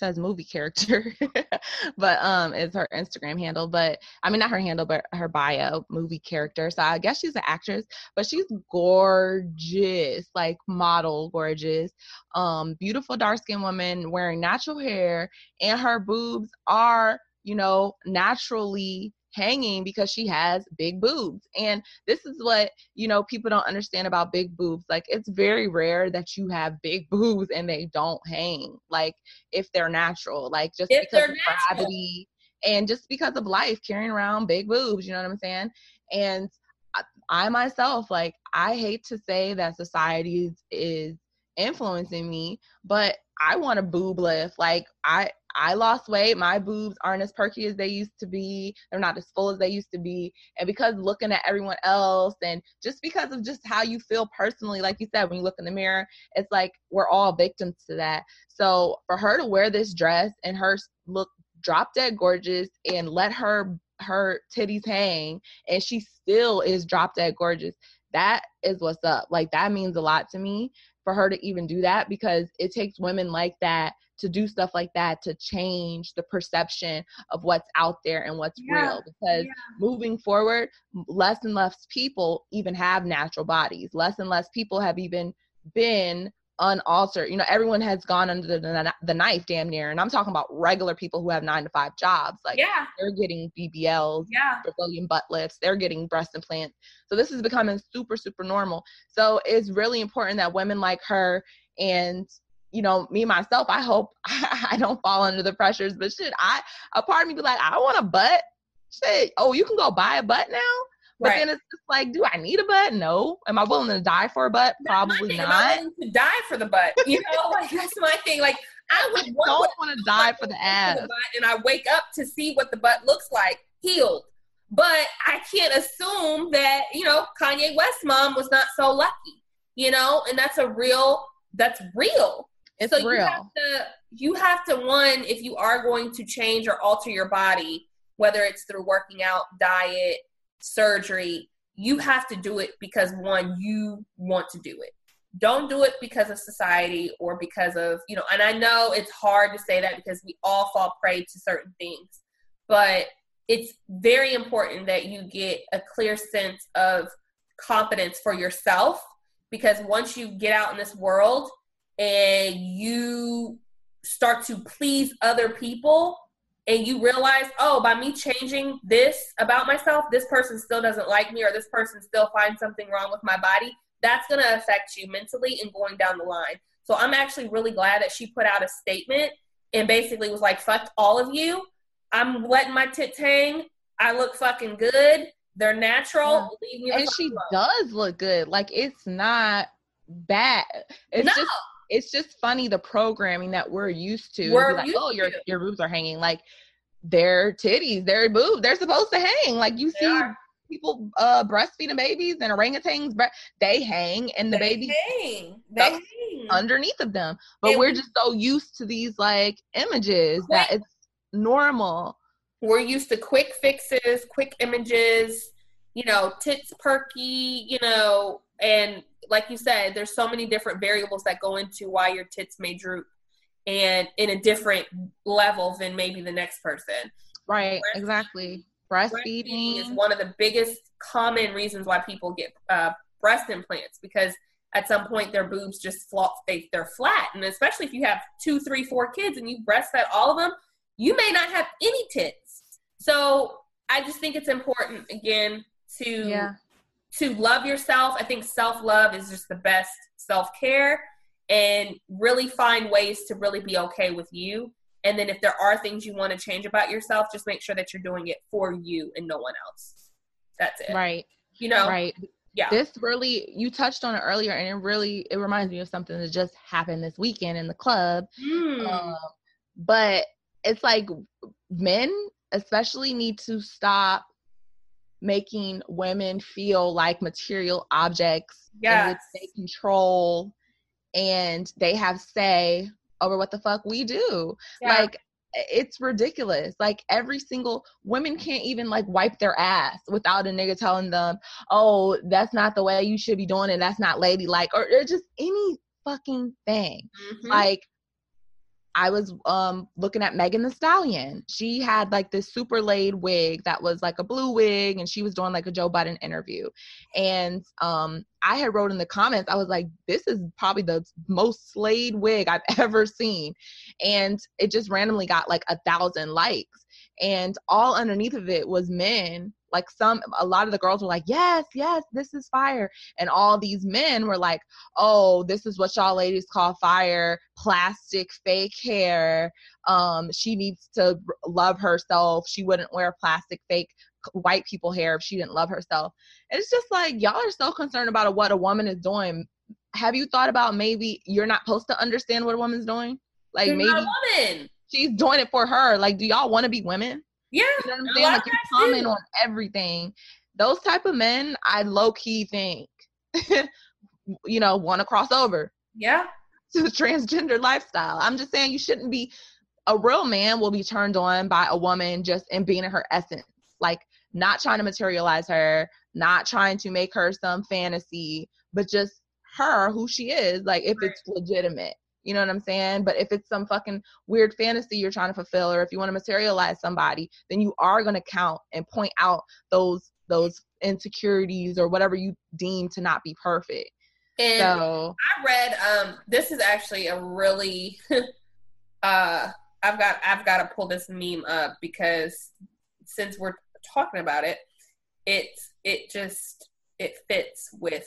says movie character, <laughs> but um, it's her Instagram handle. But I mean, not her handle, but her bio, movie character. So I guess she's an actress, but she's gorgeous, like model gorgeous. Um, beautiful dark skinned woman wearing natural hair, and her boobs are, you know, naturally hanging because she has big boobs. And this is what, you know, people don't understand about big boobs. Like it's very rare that you have big <laughs> boobs and they don't hang. Like if they're natural, like just if because of gravity and just because of life carrying around big boobs, you know what I'm saying? And I, I myself, like I hate to say that society is influencing me, but I want a boob lift. Like I I lost weight. My boobs aren't as perky as they used to be. They're not as full as they used to be. And because looking at everyone else and just because of just how you feel personally, like you said, when you look in the mirror, it's like we're all victims to that. So for her to wear this dress and her look drop dead gorgeous and let her her titties hang and she still is drop dead gorgeous that is what's up like that means a lot to me for her to even do that because it takes women like that to do stuff like that to change the perception of what's out there and what's yeah. real because yeah. moving forward less and less people even have natural bodies less and less people have even been unaltered you know everyone has gone under the, the knife damn near and i'm talking about regular people who have nine to five jobs like yeah they're getting bbls yeah brazilian butt lifts they're getting breast implants so this is becoming super super normal so it's really important that women like her and you know, me myself, I hope <laughs> I don't fall under the pressures. But shit, I a part of me be like, I want a butt. Shit, oh, you can go buy a butt now. But right. then it's just like, do I need a butt? No. Am I willing to die for a butt? Probably not. Willing to die for the butt? You know, <laughs> like that's my thing. Like I would I don't want to die for the ass. For the and I wake up to see what the butt looks like, healed. But I can't assume that you know Kanye West mom was not so lucky. You know, and that's a real. That's real. It's so real. You have, to, you have to one if you are going to change or alter your body, whether it's through working out, diet, surgery, you have to do it because one you want to do it. Don't do it because of society or because of, you know, and I know it's hard to say that because we all fall prey to certain things, but it's very important that you get a clear sense of confidence for yourself because once you get out in this world, and you start to please other people and you realize, oh, by me changing this about myself, this person still doesn't like me or this person still finds something wrong with my body, that's going to affect you mentally and going down the line. So I'm actually really glad that she put out a statement and basically was like, fuck all of you. I'm letting my tits hang. I look fucking good. They're natural. Yeah. and she does look good. Like it's not bad. It's no. just it's just funny the programming that we're used to. We're like, oh, your your boobs are hanging. Like their titties, their boobs, they're supposed to hang. Like you they see are. people uh breastfeeding babies and orangutans, they hang and the they baby hang. They hang. underneath of them. But we're just so used to these like images that it's normal. We're used to quick fixes, quick images, you know, tits perky, you know, and like you said, there's so many different variables that go into why your tits may droop and in a different level than maybe the next person. Right, breastfeeding, exactly. Breastfeeding. breastfeeding is one of the biggest common reasons why people get uh, breast implants because at some point their boobs just flop they, they're flat and especially if you have two three four kids and you breastfed all of them you may not have any tits so i just think it's important again to yeah to love yourself. I think self love is just the best self care and really find ways to really be okay with you And then if there are things you want to change about yourself, just make sure that you're doing it for you and no one else. That's it. Right. You know. Right. Yeah. This really you touched on it earlier and it really it reminds me of something that just happened this weekend in the club. Mm. Um, but it's like men especially need to stop making women feel like material objects Yes. they control and they have say over what the fuck we do. Yeah. Like it's ridiculous. Like every single women can't even like wipe their ass without a nigga telling them, "Oh, that's not the way you should be doing it. That's not ladylike," or, or just any fucking thing. Mhm. Like I was um looking at Megan Thee Stallion. She had like this super laid wig that was like a blue wig and she was doing like a Joe Biden interview. And um I had wrote in the comments, I was like, this is probably the most slayed wig I've <laughs> ever seen. And it just randomly got like a thousand likes. And all underneath of it was men. Like some a lot of the girls were like, Yes, yes, this is fire. And all these men were like, oh, this is what y'all ladies call fire, plastic fake hair. Um, she needs to love herself. She wouldn't wear plastic fake white people hair if she didn't love herself. And it's just like y'all are so concerned about what a woman is doing. Have you thought about maybe you're not supposed to understand what a woman's doing? Like You're maybe not a woman. she's doing it for her. Like, do y'all want to be women? Yeah. You know what I'm saying? Like you comment do. on everything. Those type of men, I low key think, <laughs> you know, want to cross over Yeah. <laughs> to the transgender lifestyle. I'm just saying you shouldn't be a real man will be turned on by a woman just in being in her essence. Like not trying to materialize her, not trying to make her some fantasy, but just her who she is, like if it's legitimate. You know what I'm saying? But if it's some fucking weird fantasy you're trying to fulfill, or if you want to materialize somebody, then you are gonna count and point out those those insecurities or whatever you deem to not be perfect. And So I read um this is actually a really <laughs> uh I've got I've got to pull this meme up because since we're talking about it, it it just it fits with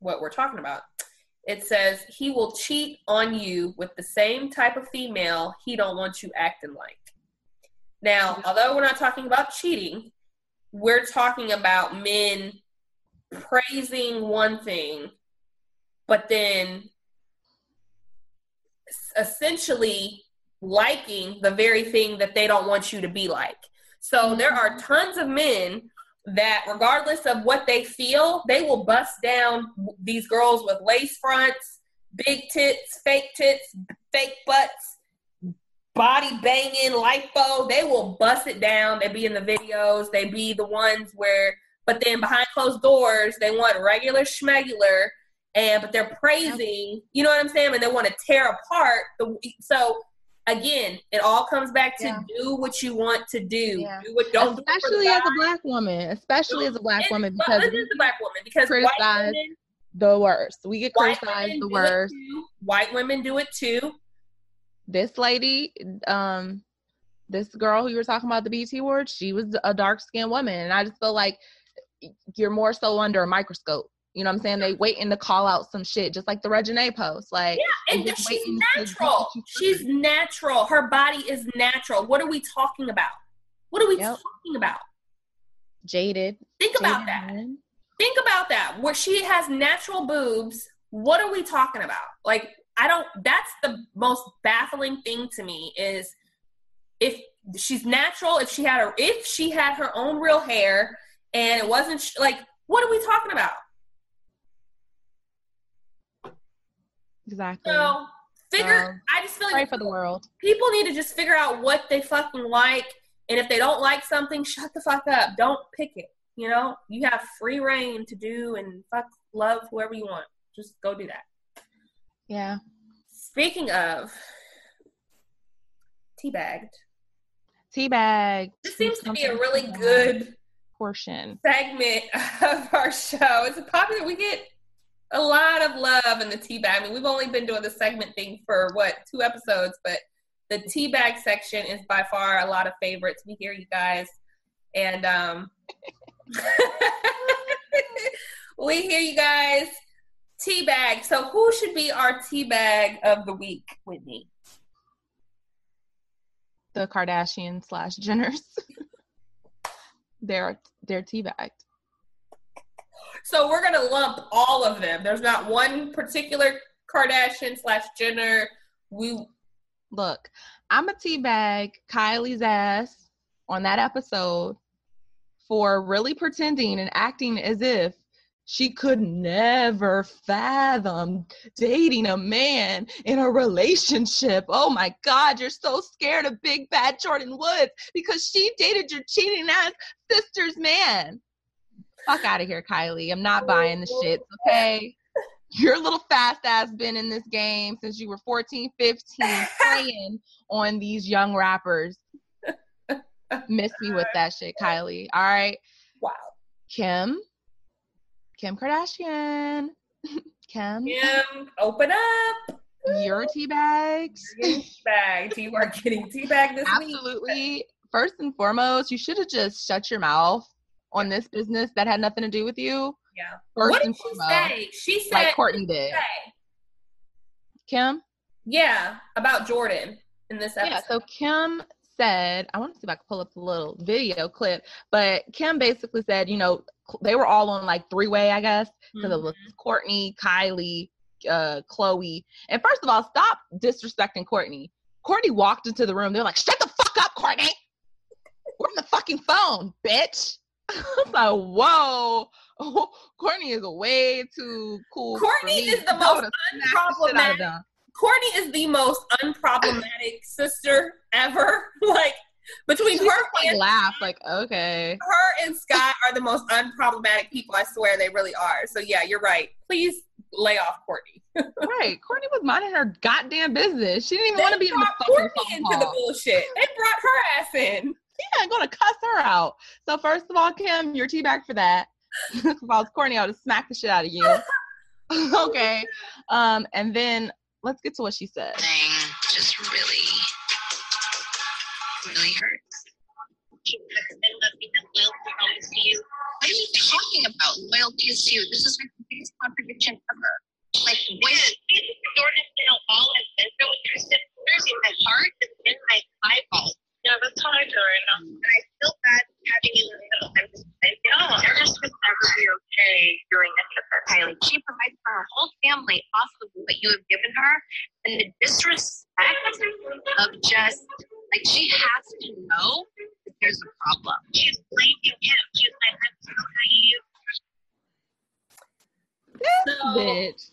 what we're talking about. It says he will cheat on you with the same type of female he don't want you acting like. Now, although we're not talking about cheating, we're talking about men praising one thing but then essentially liking the very thing that they don't want you to be like. So there are mm-hmm. tons of men that, regardless of what they feel, they will bust down these girls with lace fronts, big tits, fake tits, fake butts, body banging, lipo. They will bust it down. They be in the videos. They be the ones where, but then behind closed doors, they want regular schmegular and but they're praising, you know what I'm saying? And they want to tear apart the so again, it all comes back to Yeah. do what you want to do. Yeah. Do what don't do it for the especially as a black woman, especially as a black woman, because this is the black woman because white women, the worst. We get criticized the worst. White women do it too. This lady, um, this girl who you were talking about the BT award, she was a dark skinned woman, and I just feel like you're more so under a microscope. You know what I'm saying? They waiting to call out some shit, just like the Regine post. Like, Yeah, and she's waiting to get natural. She's natural. Her body is natural. What are we talking about? What are we Yep. talking about? jaded. Think about that. think about that where she has natural boobs what are we talking about like i don't that's the most baffling thing to me is if she's natural if she had her if she had her own real hair and it wasn't sh- like what are we talking about Exactly. so figure Um, i just feel Pray like for the world. people need to just figure out what they fucking like and if they don't like something shut the fuck up don't pick it you know you have free reign to do and fuck love whoever you want just go do that Yeah. Speaking of teabagged, Teabag. this seems to be a really good portion. segment <laughs> of our show. It's a popular. We get a lot of love in the teabag. I mean, we've only been doing the segment thing for what two episodes, but the teabag section is by far a lot of favorites. We hear you guys, and um, <laughs> we hear you guys. Teabag. So, who should be our teabag of the week, Whitney? the Kardashian slash Jenners. <laughs> they're they're teabagged. So we're gonna lump all of them. There's not one particular Kardashian slash Jenner. We look. I'm a teabag Kylie's ass on that episode for really pretending and acting as if she could never fathom dating a man in a relationship. Oh my God, you're so scared of big bad Jordyn Woods because she dated your cheating ass sister's man. Fuck out of here, Kylie. I'm not buying the shit, okay? Your little fast ass been in this game since you were 14, 15, <laughs> playing on these young rappers. Miss me with that shit, Kylie. All right. Wow. Kim, Kim Kardashian. <laughs> Kim. Kim, open up. Your tea bags. Bags. You are getting tea bag this Absolutely. week. Absolutely. First and foremost, you should have just shut your mouth on this business that had nothing to do with you. Yeah. First what did she foremost, say? She said like Kourtney did. Kim? Yeah, about Jordyn in this episode. Yeah, so Kim said, I want to see if I can pull up a little video clip, but Kim basically said, you know, they were all on like three way, I guess, because mm-hmm. it was mm-hmm. Kylie, uh, Khloe. And first of all, stop disrespecting Kourtney. Kourtney walked into the room. They're like, shut the fuck up, Kourtney. We're on the fucking phone, bitch. <laughs> I was like, whoa. <laughs> Oh, Kourtney is way too cool. Kourtney is the most unproblematic. Kourtney is the most unproblematic sister ever. <laughs> Like between she her and laugh like okay her and scott are the most unproblematic people i swear they really are so yeah you're right please lay off Kourtney. right Kourtney was minding her goddamn business she didn't even want to be in the fucking kourtney into the bullshit they brought her ass in yeah i'm gonna cuss her out so first of all kim you're teabag for that <laughs> if i was kourtney i would smacked the shit out of you <laughs> okay um and then let's get to what she said just really really hurts. What are you talking about? Loyalty is you. This is my biggest contradiction ever. Like, wait. Jordyn, you know, all I've been through with your sisters in my heart is in my eyeballs. Yeah, that's how I feel right now. And I feel bad having you in the middle. I'm just, I know. Eris would never be okay doing any of this, Kylie. She provides for her whole family off of what you have given her. And the disrespect of just like she has to know that there's a problem. She's blaming him. She's like, I'm so naive. This bitch.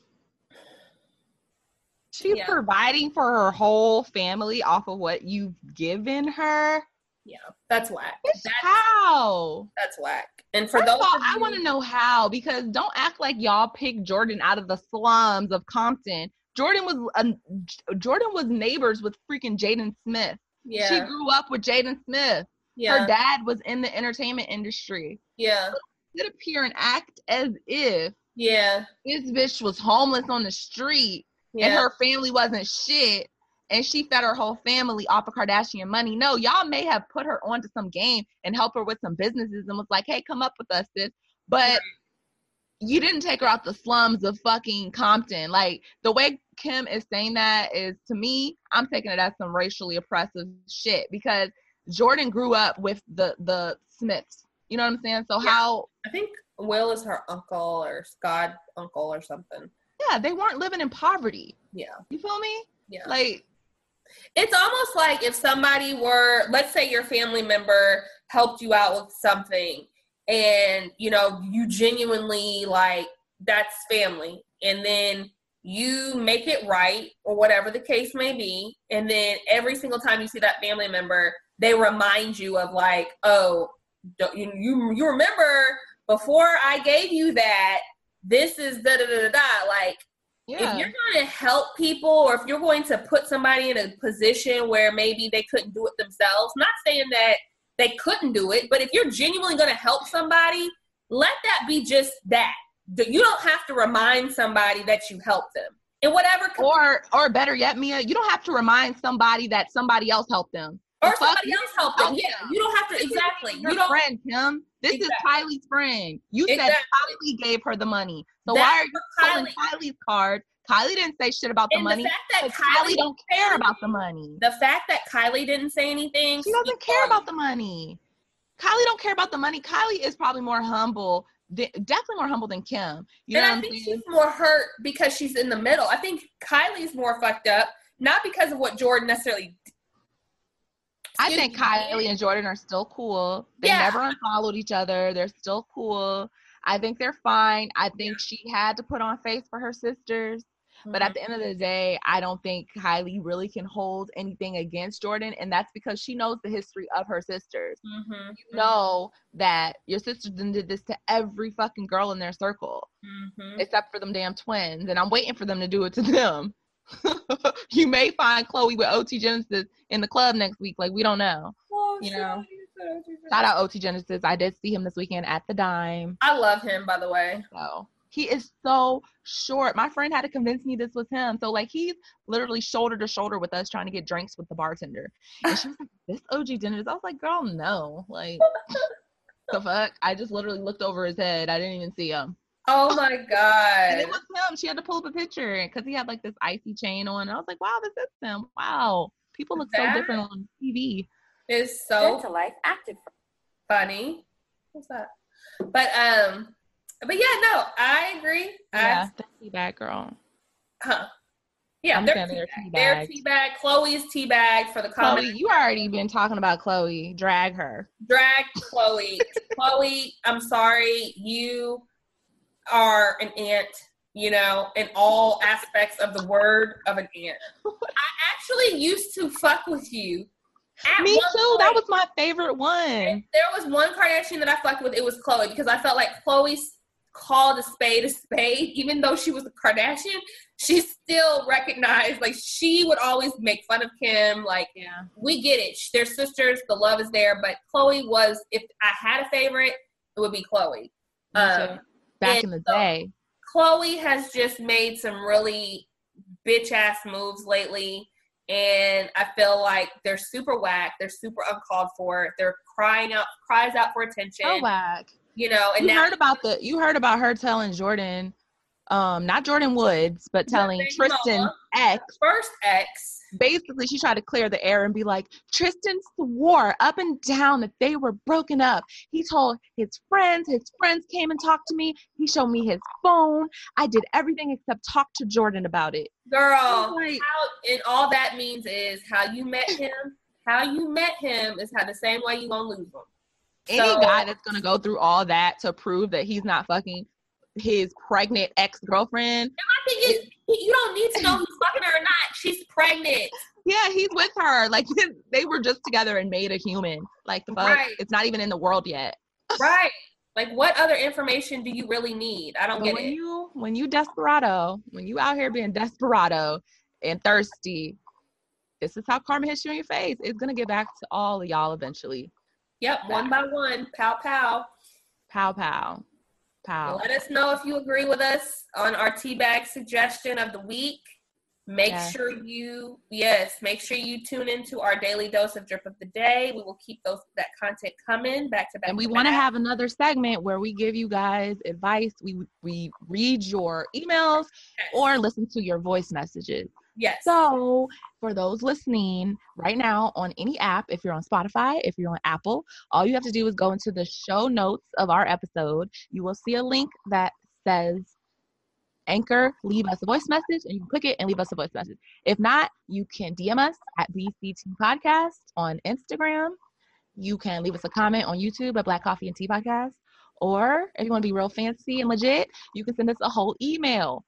She's yeah. providing for her whole family off of what you've given her. Yeah, that's whack. That's, how? That's whack. And for First those, all, you- I want to know how because don't act like y'all picked Jordyn out of the slums of Compton. Jordyn was uh, Jordyn was neighbors with freaking Jaden Smith. Yeah. She grew up with Jaden Smith. Yeah. Her dad was in the entertainment industry. Yeah. Sit up here and act as if yeah this bitch was homeless on the street yeah. and her family wasn't shit and she fed her whole family off of Kardashian money. No, y'all may have put her onto some game and help her with some businesses and was like, hey, come up with us, sis. But you didn't take her out the slums of fucking Compton. Like the way Kim is saying that is to me, I'm taking it as some racially oppressive shit because Jordyn grew up with the the Smiths. You know what I'm saying? So yeah. how I think Will is her uncle or Scott uncle or something. Yeah, they weren't living in poverty. Yeah. You feel me? Yeah. Like it's almost like if somebody were let's say your family member helped you out with something and you know you genuinely like that's family and then you make it right or whatever the case may be and then every single time you see that family member they remind you of like oh you you, you remember before i gave you that this is da da da da like yeah. if you're going to help people or if you're going to put somebody in a position where maybe they couldn't do it themselves not saying that they couldn't do it but if you're genuinely going to help somebody let that be just that. You don't have to remind somebody that you helped them. In whatever or or better yet mia you don't have to remind somebody that somebody else helped them or somebody else helped them yeah you don't have to exactly you don't friend kim this exactly. is kylie's friend you exactly. said kylie gave her the money so why are you calling kylie's card Kylie didn't say shit about the And money. the fact that Kylie Kylie, don't care about the money. the fact that Kylie didn't say anything, She doesn't care about the money. Kylie don't care about the money. Kylie is probably more humble, definitely more humble than Kim. You know and what I I'm think she's more hurt because she's in the middle. I think Kylie's more fucked up, not because of what Jordyn necessarily. I think. Kylie and Jordyn are still cool. They Yeah. never unfollowed each other. They're still cool. I think they're fine. I think she had to put on face for her sisters. But Mm-hmm. at the end of the day, I don't think Kylie really can hold anything against Jordyn. And that's because she knows the history of her sisters. Mhm. You know that your sisters did this to every fucking girl in their circle, Mhm. except for them damn twins. And I'm waiting for them to do it to them. <laughs> you may find Khloe with OT Genesis in the club next week. Like, we don't know. Oh, You know. Shout out OT Genesis. I did see him this weekend at the dime. I love him, by the way. So he is so short. My friend had to convince me this was him. So like he's literally shoulder to shoulder with us trying to get drinks with the bartender. And she was like, <laughs> This OT Genesis. I was like, girl, no. Like <laughs> the fuck? I just literally looked over his head. I didn't even see him. Oh my god! And god. it was him. She had to pull up a picture because he had like this icy chain on. And I was like, wow, this is him. Wow. People look That- so different on TV. It's so to life active. funny. What's that? But um, but yeah, no, I agree. Yeah, the teabag girl. I, huh? Yeah, I'm they're saying they're teabag. They're teabagged. teabag. Khloe's teabag for the comment. Khloe, you already been talking about Khloe. Drag her. Drag Khloe. Khloe, I'm sorry, you are an ant, You know, in all aspects of the word of an ant. I actually used to fuck with you. Me too. That was my favorite one. there was one Kardashian that I fucked with. It was Khloe because I felt like Khloe called a spade a spade, even though she was a Kardashian. She still recognized, like she would always make fun of Kim. Like Yeah. we get it, they're sisters, the love is there. But Khloe was, if I had a favorite, it would be Khloe. Um. Back and in the so- day. Khloe has just made some really bitch ass moves lately. And I feel like they're super whack. They're super uncalled for. They're crying out, cries out for attention. Oh whack. You know, and You now heard about the you heard about her telling Jordan, um, not Jordyn Woods, but telling Tristan. Ex. first ex. Basically, she tried to clear the air and be like, Tristan swore up and down that they were broken up. He told his friends, his friends came and talked to me. He showed me his phone. I did everything except talk to Jordan about it. Girl, Like- how and all that means is how you met <laughs> him. How you met him is how the same way you gonna lose him. Any So- guy that's gonna go through all that to prove that he's not fucking his pregnant ex girlfriend, I think it, you don't need to know if he's fucking her or not. She's pregnant. yeah, he's with her. Like <laughs> they were just together and made a human. Like the fuck, Right. it's not even in the world yet. <laughs> Right. Like what other information do you really need? I don't But get when it. you when you desperado, when you out here being desperado and thirsty, this is how karma hits you in your face. It's gonna get back to all of y'all eventually. Yep, one by one, pow pow. Pow pow. Pow. Let us know if you agree with us on our teabag suggestion of the week. Make Yeah. sure you yes, make sure you tune into our daily dose of drip of the day. We will keep those that content coming back to back. And we want to have another segment where we give you guys advice. We we read your emails or listen to your voice messages. yes. So, for those listening right now on any app, if you're on Spotify, if you're on Apple, all you have to do is go into the show notes of our episode. You will see a link that says Anchor, leave us a voice message, and you can click it and leave us a voice message. If not, you can DM us at BCT Podcast on Instagram. You can leave us a comment on YouTube at Black Coffee and Tea Podcast. Or if you want to be real fancy and legit, you can send us a whole email.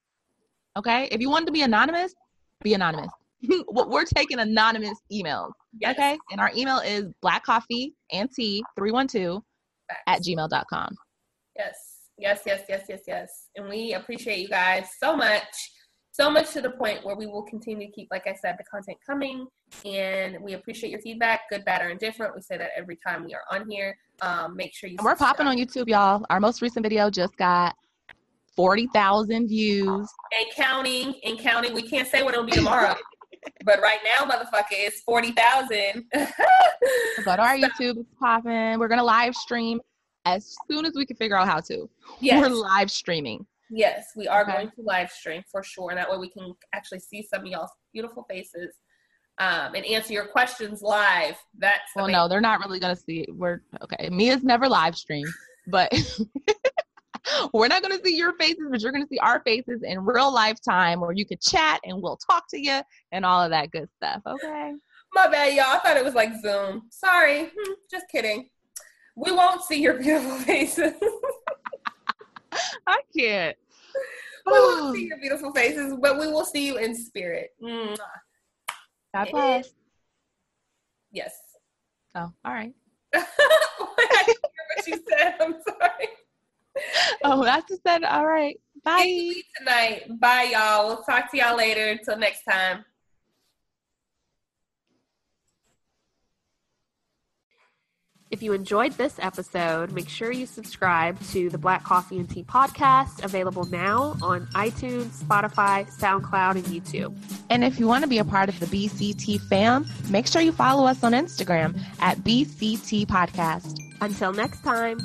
Okay? If you want to be anonymous, be anonymous. <laughs> We're taking anonymous emails. yes. Okay. And our email is black coffee and tea 312 at gmail.com. Yes, yes, yes, yes, yes, yes. And we appreciate you guys so much. So much to the point where we will continue to keep, like I said, the content coming. And we appreciate your feedback, good, bad, or indifferent. We say that every time we are on here. Um, make sure you And we're popping on YouTube, y'all. Our most recent video just got 40,000 views. and counting and counting. We can't say what it'll be tomorrow. <laughs> but right now, motherfucker, it's 40,000. <laughs> So go to our YouTube. It's popping. We're going to live stream as soon as we can figure out how to. yes. We're live streaming. Yes, we are Okay. going to live stream for sure. That way we can actually see some of y'all's beautiful faces um, and answer your questions live. That's Well, amazing. no, they're not really gonna see. We're okay. Mia's never live stream, but <laughs> we're not gonna see your faces, but you're gonna see our faces in real life time, where you could chat and we'll talk to you and all of that good stuff. Okay. My bad, y'all. I thought it was like Zoom. Sorry. Hmm, Just kidding. We won't see your beautiful <laughs> faces. I can't. we won't <sighs> see your beautiful faces, but we will see you in spirit. God eh? bless. Yes. Oh, all right. <laughs> I didn't hear what you said. I'm sorry. <laughs> Oh, that's just said. All right. Bye. Tonight. Bye, y'all. We'll talk to y'all later. Until next time. If you enjoyed this episode, make sure you subscribe to the Black Coffee and Tea podcast, available now on iTunes, Spotify, SoundCloud, and YouTube. And if you want to be a part of the BCT fam, make sure you follow us on Instagram at BCT Podcast. Until next time.